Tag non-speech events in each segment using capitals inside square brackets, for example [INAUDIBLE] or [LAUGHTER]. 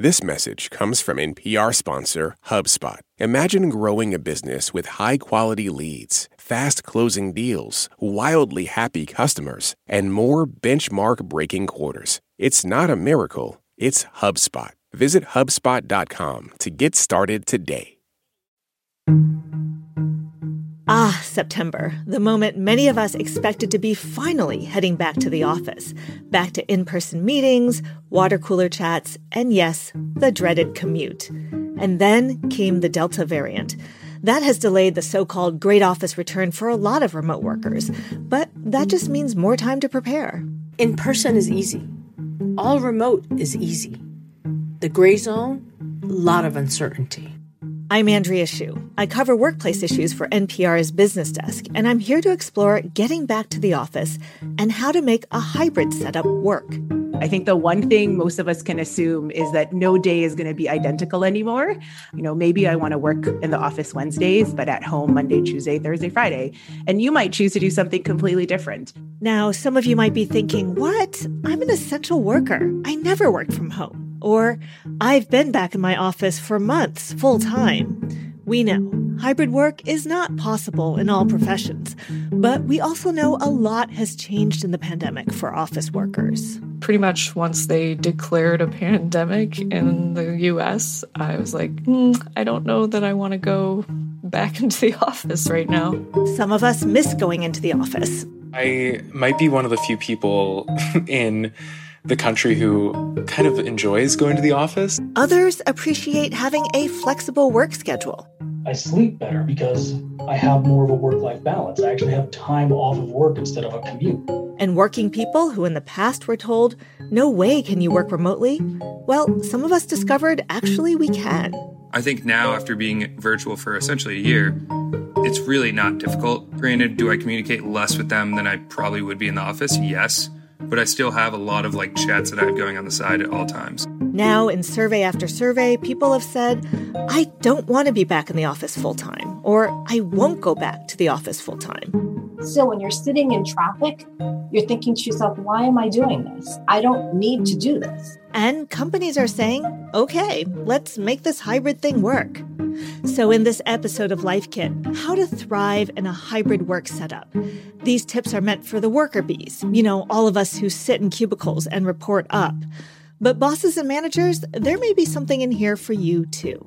This message comes from NPR sponsor HubSpot. Imagine growing a business with high quality leads, fast closing deals, wildly happy customers, and more benchmark breaking quarters. It's not a miracle, it's HubSpot. Visit HubSpot.com to get started today. Ah, September, the moment many of us expected to be finally heading back to the office, back to in person meetings, water cooler chats, and yes, the dreaded commute. And then came the Delta variant. That has delayed the so called great office return for a lot of remote workers, but that just means more time to prepare. In person is easy, all remote is easy. The gray zone, a lot of uncertainty. I'm Andrea Hsu. I cover workplace issues for NPR's Business Desk, and I'm here to explore getting back to the office and how to make a hybrid setup work. I think the one thing most of us can assume is that no day is going to be identical anymore. You know, maybe I want to work in the office Wednesdays, but at home Monday, Tuesday, Thursday, Friday. And you might choose to do something completely different. Now, some of you might be thinking, what? I'm an essential worker. I never work from home. Or, I've been back in my office for months, full time. We know hybrid work is not possible in all professions, but we also know a lot has changed in the pandemic for office workers. Pretty much once they declared a pandemic in the US, I was like, mm, I don't know that I want to go back [LAUGHS] into the office right now. Some of us miss going into the office. I might be one of the few people [LAUGHS] in the country who kind of enjoys going to the office. Others appreciate having a flexible work schedule. I sleep better because I have more of a work life balance. I actually have time off of work instead of a commute. And working people who in the past were told, no way can you work remotely, well, some of us discovered actually we can. I think now, after being virtual for essentially a year, it's really not difficult. Granted, do I communicate less with them than I probably would be in the office? Yes but I still have a lot of like chats that I have going on the side at all times. Now, in survey after survey, people have said, I don't want to be back in the office full time, or I won't go back to the office full time. So when you're sitting in traffic, you're thinking to yourself, why am I doing this? I don't need to do this. And companies are saying, okay, let's make this hybrid thing work. So, in this episode of Life Kit, how to thrive in a hybrid work setup. These tips are meant for the worker bees, you know, all of us who sit in cubicles and report up. But bosses and managers, there may be something in here for you too.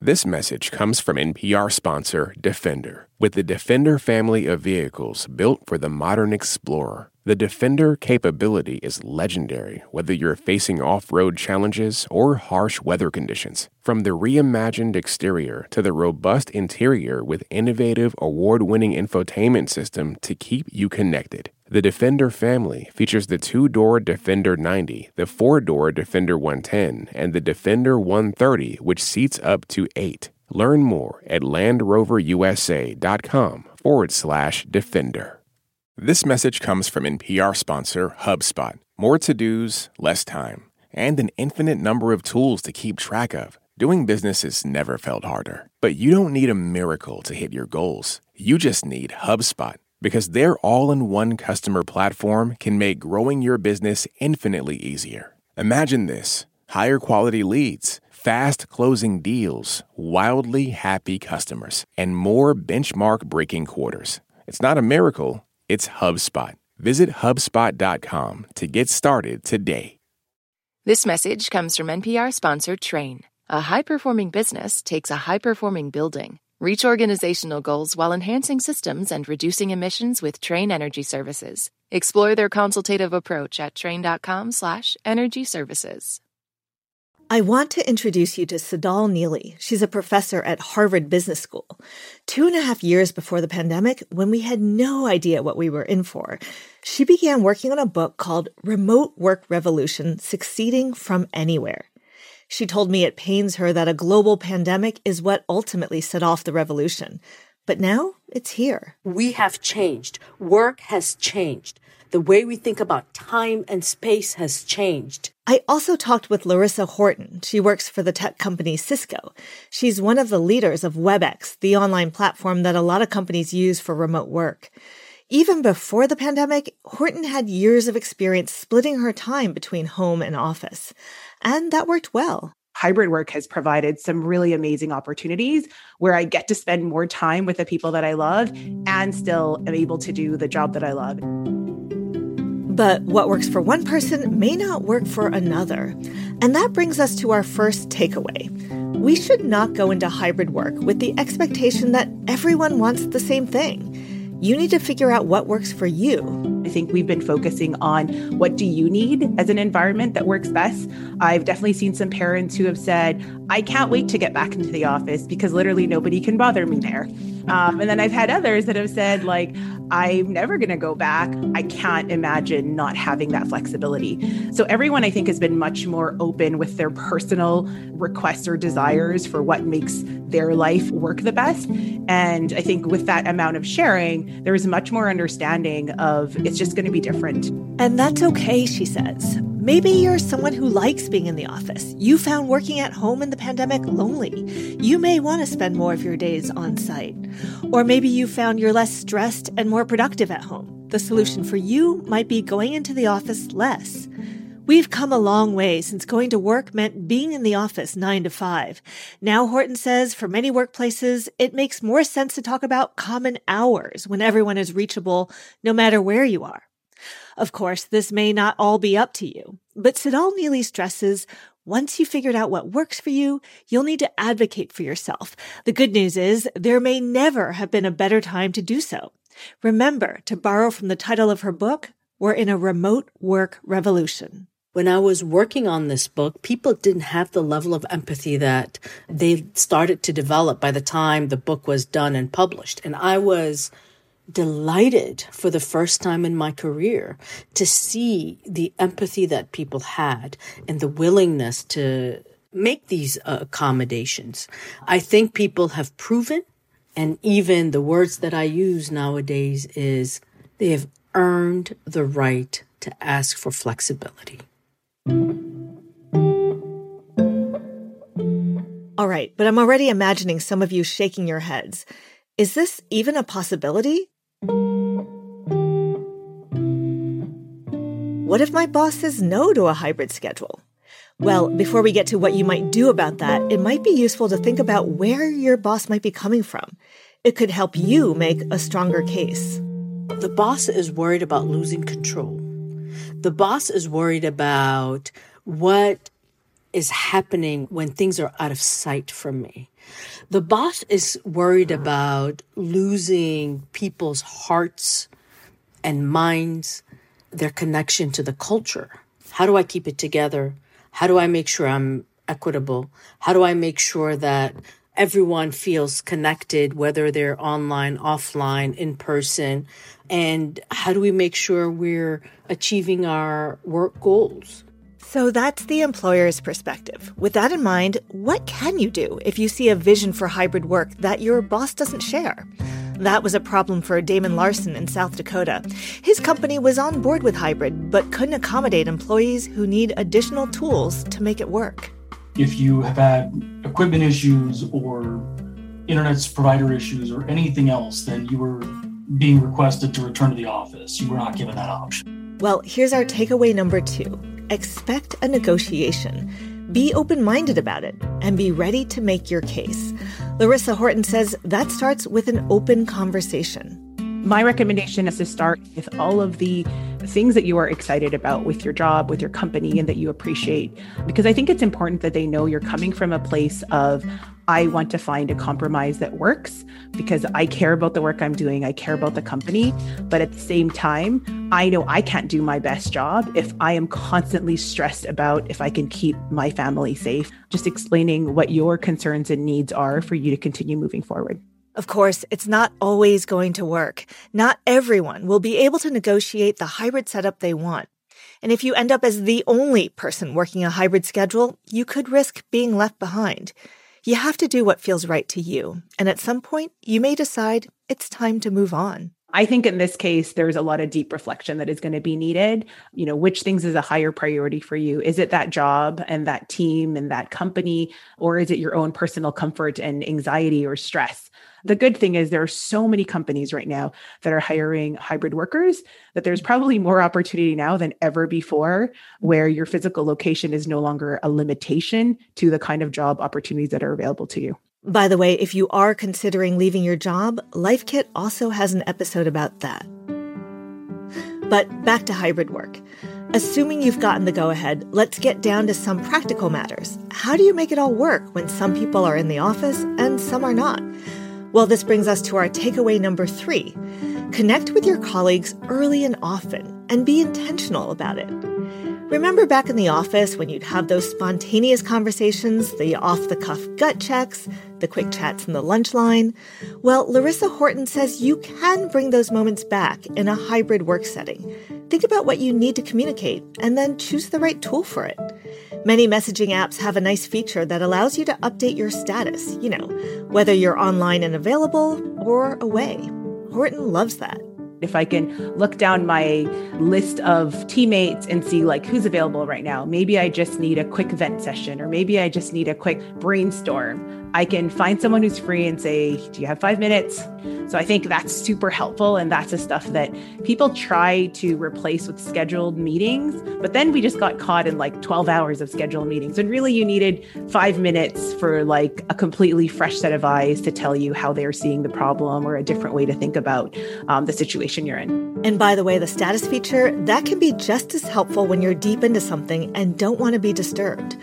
This message comes from NPR sponsor Defender. With the Defender family of vehicles built for the modern explorer, the Defender capability is legendary whether you're facing off road challenges or harsh weather conditions. From the reimagined exterior to the robust interior with innovative award winning infotainment system to keep you connected. The Defender family features the two door Defender 90, the four door Defender 110, and the Defender 130, which seats up to eight. Learn more at LandRoverUSA.com forward slash Defender. This message comes from NPR sponsor HubSpot. More to dos, less time, and an infinite number of tools to keep track of. Doing business has never felt harder. But you don't need a miracle to hit your goals. You just need HubSpot because their all in one customer platform can make growing your business infinitely easier. Imagine this higher quality leads, fast closing deals, wildly happy customers, and more benchmark breaking quarters. It's not a miracle, it's HubSpot. Visit HubSpot.com to get started today. This message comes from NPR sponsor Trane. A high performing business takes a high performing building. Reach organizational goals while enhancing systems and reducing emissions with Trane Energy Services. Explore their consultative approach at trane.com/slash energy services. I want to introduce you to Tsedal Neeley. She's a professor at Harvard Business School. Two and a half years before the pandemic, when we had no idea what we were in for, she began working on a book called Remote Work Revolution Succeeding from Anywhere. She told me it pains her that a global pandemic is what ultimately set off the revolution. But now it's here. We have changed. Work has changed. The way we think about time and space has changed. I also talked with Lorissa Horton. She works for the tech company Cisco. She's one of the leaders of WebEx, the online platform that a lot of companies use for remote work. Even before the pandemic, Horton had years of experience splitting her time between home and office. And that worked well. Hybrid work has provided some really amazing opportunities where I get to spend more time with the people that I love and still am able to do the job that I love. But what works for one person may not work for another. And that brings us to our first takeaway. We should not go into hybrid work with the expectation that everyone wants the same thing. You need to figure out what works for you. I think we've been focusing on what do you need as an environment that works best. I've definitely seen some parents who have said, I can't wait to get back into the office because literally nobody can bother me there. Um, and then I've had others that have said, like, I'm never going to go back. I can't imagine not having that flexibility. So everyone, I think, has been much more open with their personal requests or desires for what makes their life work the best. And I think with that amount of sharing, there is much more understanding of it's just going to be different. And that's okay, she says. Maybe you're someone who likes being in the office. You found working at home in the pandemic lonely. You may want to spend more of your days on site. Or maybe you found you're less stressed and more productive at home. The solution for you might be going into the office less. We've come a long way since going to work meant being in the office nine to five. Now, Horton says for many workplaces, it makes more sense to talk about common hours when everyone is reachable, no matter where you are. Of course, this may not all be up to you, but Tsedal Neeley stresses once you've figured out what works for you, you'll need to advocate for yourself. The good news is there may never have been a better time to do so. Remember, to borrow from the title of her book, we're in a remote work revolution. When I was working on this book, people didn't have the level of empathy that they started to develop by the time the book was done and published. And I was delighted for the first time in my career to see the empathy that people had and the willingness to make these uh, accommodations. I think people have proven, and even the words that I use nowadays is they have earned the right to ask for flexibility. All right, but I'm already imagining some of you shaking your heads. Is this even a possibility? What if my boss says no to a hybrid schedule? Well, before we get to what you might do about that, it might be useful to think about where your boss might be coming from. It could help you make a stronger case. The boss is worried about losing control. The boss is worried about what is happening when things are out of sight from me. The boss is worried uh-huh. about losing people's hearts and minds, their connection to the culture. How do I keep it together? How do I make sure I'm equitable? How do I make sure that everyone feels connected, whether they're online, offline, in person? And how do we make sure we're achieving our work goals? So that's the employer's perspective. With that in mind, what can you do if you see a vision for hybrid work that your boss doesn't share? That was a problem for Damon Larson in South Dakota. His company was on board with hybrid, but couldn't accommodate employees who need additional tools to make it work. If you have had equipment issues or internet provider issues or anything else, then you were being requested to return to the office. You were not given that option. Well, here's our takeaway number two expect a negotiation. Be open minded about it and be ready to make your case. Lorissa Horton says that starts with an open conversation. My recommendation is to start with all of the things that you are excited about with your job, with your company, and that you appreciate. Because I think it's important that they know you're coming from a place of, I want to find a compromise that works because I care about the work I'm doing. I care about the company. But at the same time, I know I can't do my best job if I am constantly stressed about if I can keep my family safe. Just explaining what your concerns and needs are for you to continue moving forward. Of course, it's not always going to work. Not everyone will be able to negotiate the hybrid setup they want. And if you end up as the only person working a hybrid schedule, you could risk being left behind. You have to do what feels right to you. And at some point, you may decide it's time to move on. I think in this case, there's a lot of deep reflection that is going to be needed. You know, which things is a higher priority for you? Is it that job and that team and that company, or is it your own personal comfort and anxiety or stress? The good thing is there are so many companies right now that are hiring hybrid workers that there's mm-hmm. probably more opportunity now than ever before where your physical location is no longer a limitation to the kind of job opportunities that are available to you. By the way, if you are considering leaving your job, Life Kit also has an episode about that. But back to hybrid work. Assuming you've gotten the go ahead, let's get down to some practical matters. How do you make it all work when some people are in the office and some are not? Well, this brings us to our takeaway number three connect with your colleagues early and often and be intentional about it. Remember back in the office when you'd have those spontaneous conversations, the off the cuff gut checks, the quick chats in the lunch line? Well, Lorissa Horton says you can bring those moments back in a hybrid work setting. Think about what you need to communicate and then choose the right tool for it. Many messaging apps have a nice feature that allows you to update your status, you know, whether you're online and available or away. Horton loves that. If I can look down my list of teammates and see like who's available right now, maybe I just need a quick vent session or maybe I just need a quick brainstorm. I can find someone who's free and say, Do you have five minutes? So I think that's super helpful. And that's the stuff that people try to replace with scheduled meetings. But then we just got caught in like 12 hours of scheduled meetings. And really, you needed five minutes for like a completely fresh set of eyes to tell you how they're seeing the problem or a different way to think about um, the situation you're in. And by the way, the status feature, that can be just as helpful when you're deep into something and don't want to be disturbed.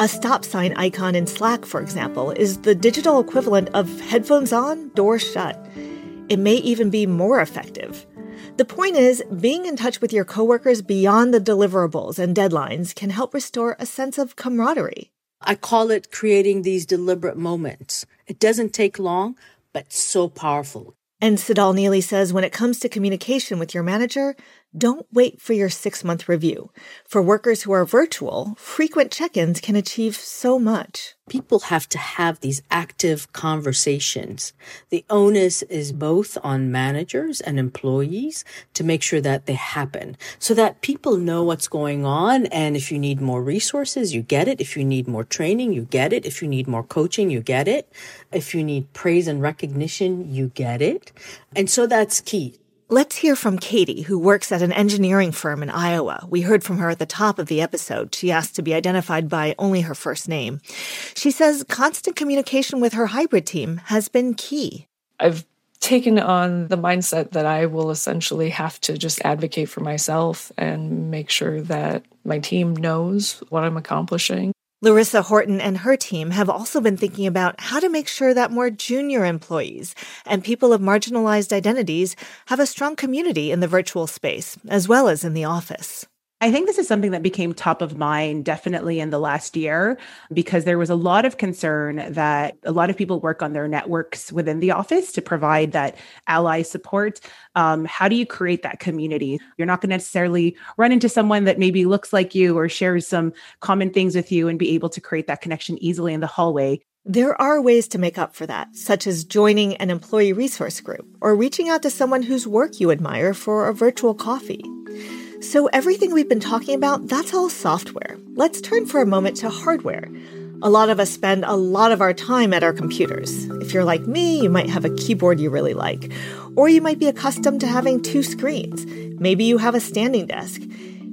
A stop sign icon in Slack, for example, is the digital equivalent of headphones on, door shut. It may even be more effective. The point is, being in touch with your coworkers beyond the deliverables and deadlines can help restore a sense of camaraderie. I call it creating these deliberate moments. It doesn't take long, but so powerful. And Tsedal Neeley says when it comes to communication with your manager, don't wait for your six month review. For workers who are virtual, frequent check ins can achieve so much. People have to have these active conversations. The onus is both on managers and employees to make sure that they happen so that people know what's going on. And if you need more resources, you get it. If you need more training, you get it. If you need more coaching, you get it. If you need praise and recognition, you get it. And so that's key. Let's hear from Katie, who works at an engineering firm in Iowa. We heard from her at the top of the episode. She asked to be identified by only her first name. She says constant communication with her hybrid team has been key. I've taken on the mindset that I will essentially have to just advocate for myself and make sure that my team knows what I'm accomplishing. Lorissa Horton and her team have also been thinking about how to make sure that more junior employees and people of marginalized identities have a strong community in the virtual space, as well as in the office. I think this is something that became top of mind definitely in the last year because there was a lot of concern that a lot of people work on their networks within the office to provide that ally support. Um, how do you create that community? You're not going to necessarily run into someone that maybe looks like you or shares some common things with you and be able to create that connection easily in the hallway. There are ways to make up for that, such as joining an employee resource group or reaching out to someone whose work you admire for a virtual coffee. So, everything we've been talking about, that's all software. Let's turn for a moment to hardware. A lot of us spend a lot of our time at our computers. If you're like me, you might have a keyboard you really like, or you might be accustomed to having two screens. Maybe you have a standing desk.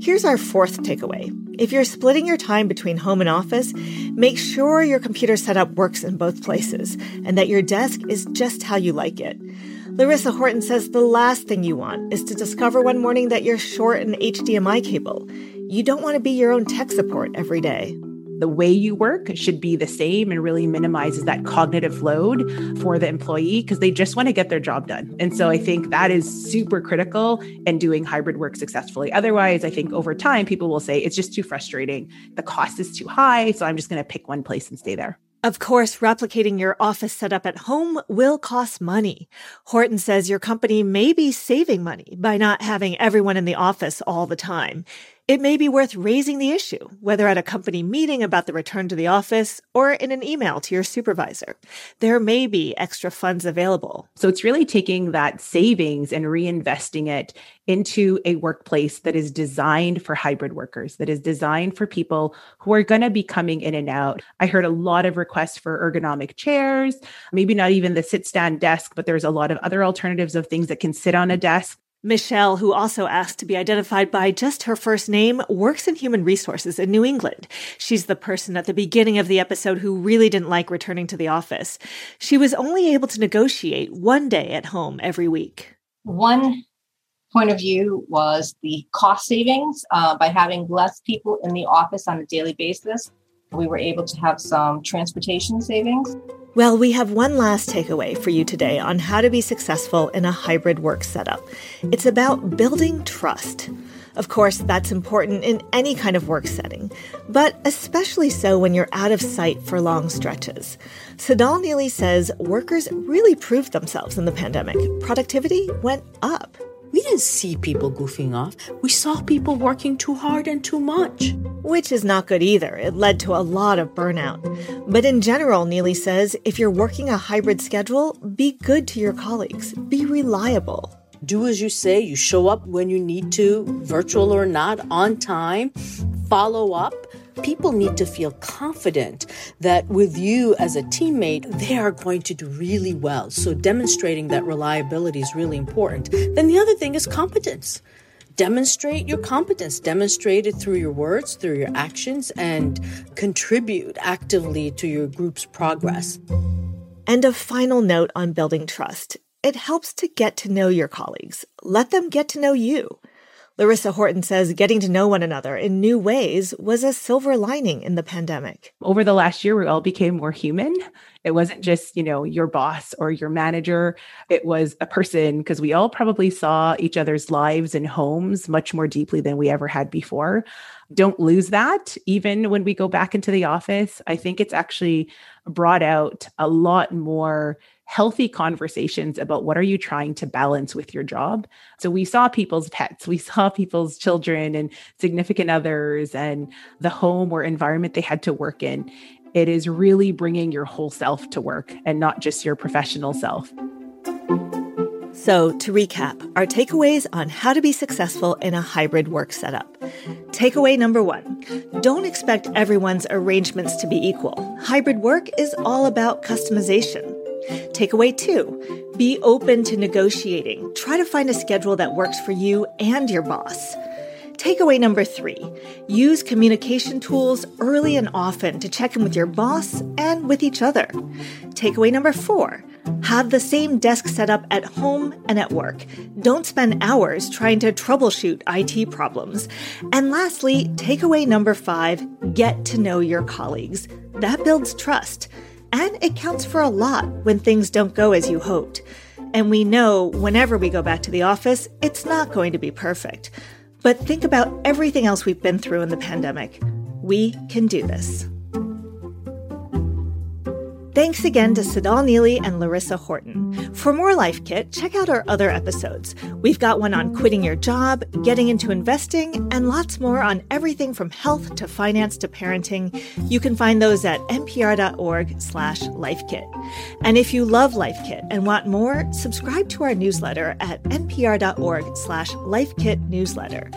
Here's our fourth takeaway. If you're splitting your time between home and office, make sure your computer setup works in both places and that your desk is just how you like it. Lorissa Horton says the last thing you want is to discover one morning that you're short an HDMI cable. You don't want to be your own tech support every day. The way you work should be the same and really minimizes that cognitive load for the employee because they just want to get their job done. And so I think that is super critical in doing hybrid work successfully. Otherwise, I think over time, people will say it's just too frustrating. The cost is too high. So I'm just going to pick one place and stay there. Of course, replicating your office setup at home will cost money. Horton says your company may be saving money by not having everyone in the office all the time. It may be worth raising the issue, whether at a company meeting about the return to the office or in an email to your supervisor. There may be extra funds available. So it's really taking that savings and reinvesting it into a workplace that is designed for hybrid workers, that is designed for people who are going to be coming in and out. I heard a lot of requests for ergonomic chairs, maybe not even the sit stand desk, but there's a lot of other alternatives of things that can sit on a desk Michelle, who also asked to be identified by just her first name, works in human resources in New England. She's the person at the beginning of the episode who really didn't like returning to the office. She was only able to negotiate one day at home every week. One point of view was the cost savings uh, by having less people in the office on a daily basis. We were able to have some transportation savings. Well, we have one last takeaway for you today on how to be successful in a hybrid work setup. It's about building trust. Of course, that's important in any kind of work setting, but especially so when you're out of sight for long stretches. Tsedal Neeley says workers really proved themselves in the pandemic. Productivity went up. We didn't see people goofing off. We saw people working too hard and too much. Which is not good either. It led to a lot of burnout. But in general, Neeley says if you're working a hybrid schedule, be good to your colleagues, be reliable. Do as you say, you show up when you need to, virtual or not, on time, follow up people need to feel confident that with you as a teammate, they are going to do really well. So demonstrating that reliability is really important. Then the other thing is competence. Demonstrate your competence, demonstrate it through your words, through your actions, and contribute actively to your group's progress. And a final note on building trust. It helps to get to know your colleagues. Let them get to know you. Lorissa Horton says getting to know one another in new ways was a silver lining in the pandemic. Over the last year, we all became more human. It wasn't just, you know, your boss or your manager. It was a person because we all probably saw each other's lives and homes much more deeply than we ever had before. Don't lose that even when we go back into the office. I think it's actually brought out a lot more healthy conversations about what are you trying to balance with your job. So we saw people's pets, we saw [LAUGHS] people's children and significant others and the home or environment they had to work in. It is really bringing your whole self to work and not just your professional self. So, to recap, our takeaways on how to be successful in a hybrid work setup. Takeaway number one don't expect everyone's arrangements to be equal. Hybrid work is all about customization. Takeaway two be open to negotiating. Try to find a schedule that works for you and your boss. Takeaway number three use communication tools early and often to check in with your boss and with each other. Takeaway number four have the same desk setup at home and at work. Don't spend hours trying to troubleshoot IT problems. And lastly, takeaway number five get to know your colleagues. That builds trust. And it counts for a lot when things don't go as you hoped. And we know whenever we go back to the office, it's not going to be perfect. But think about everything else we've been through in the pandemic. We can do this. Thanks again to Tsedal Neeley and Lorissa Horton. For more Life Kit, check out our other episodes. We've got one on quitting your job, getting into investing, and lots more on everything from health to finance to parenting. You can find those at npr.org slash lifekit. And if you love Life Kit and want more, subscribe to our newsletter at npr.org slash lifekit newsletter.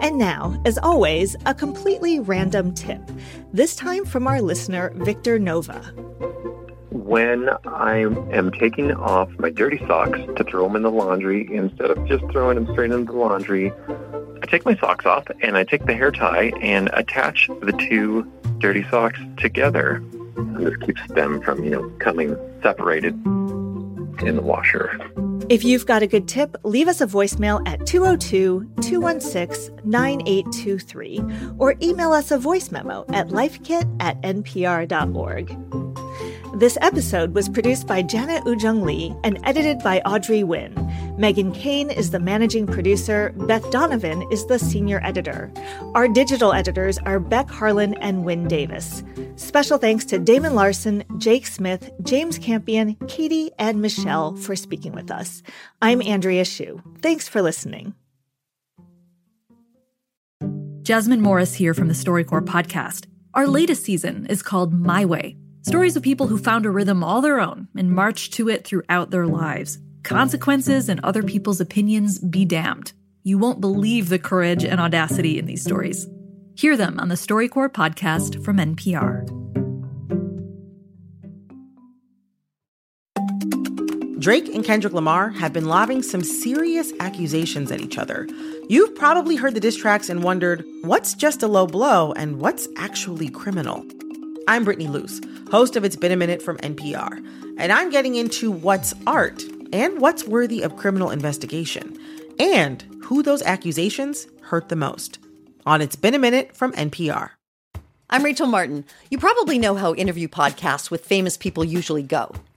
And now, as always, a completely random tip, this time from our listener, Victor Nova when I am taking off my dirty socks to throw them in the laundry instead of just throwing them straight into the laundry, I take my socks off and I take the hair tie and attach the two dirty socks together. And this keeps them from, you know, coming separated in the washer. If you've got a good tip, leave us a voicemail at 202 216 9823 or email us a voice memo at lifekit at npr.org. This episode was produced by Janet Woojeong Lee and edited by Audrey Nguyen. Megan Kane is the managing producer. Beth Donovan is the senior editor. Our digital editors are Beck Harlan and Wynne Davis. Special thanks to Damon Larson, Jake Smith, James Campion, Katie, and Michelle for speaking with us. I'm Andrea Hsu. Thanks for listening. Jasmine Morris here from the StoryCorps podcast. Our latest season is called My Way stories of people who found a rhythm all their own and marched to it throughout their lives. Consequences and other people's opinions be damned. You won't believe the courage and audacity in these stories. Hear them on the StoryCorps podcast from NPR. Drake and Kendrick Lamar have been lobbing some serious accusations at each other. You've probably heard the diss tracks and wondered what's just a low blow and what's actually criminal. I'm Brittany Luce, host of It's Been a Minute from NPR, and I'm getting into what's art and what's worthy of criminal investigation, and who those accusations hurt the most. On It's Been a Minute from NPR. I'm Rachel Martin. You probably know how interview podcasts with famous people usually go.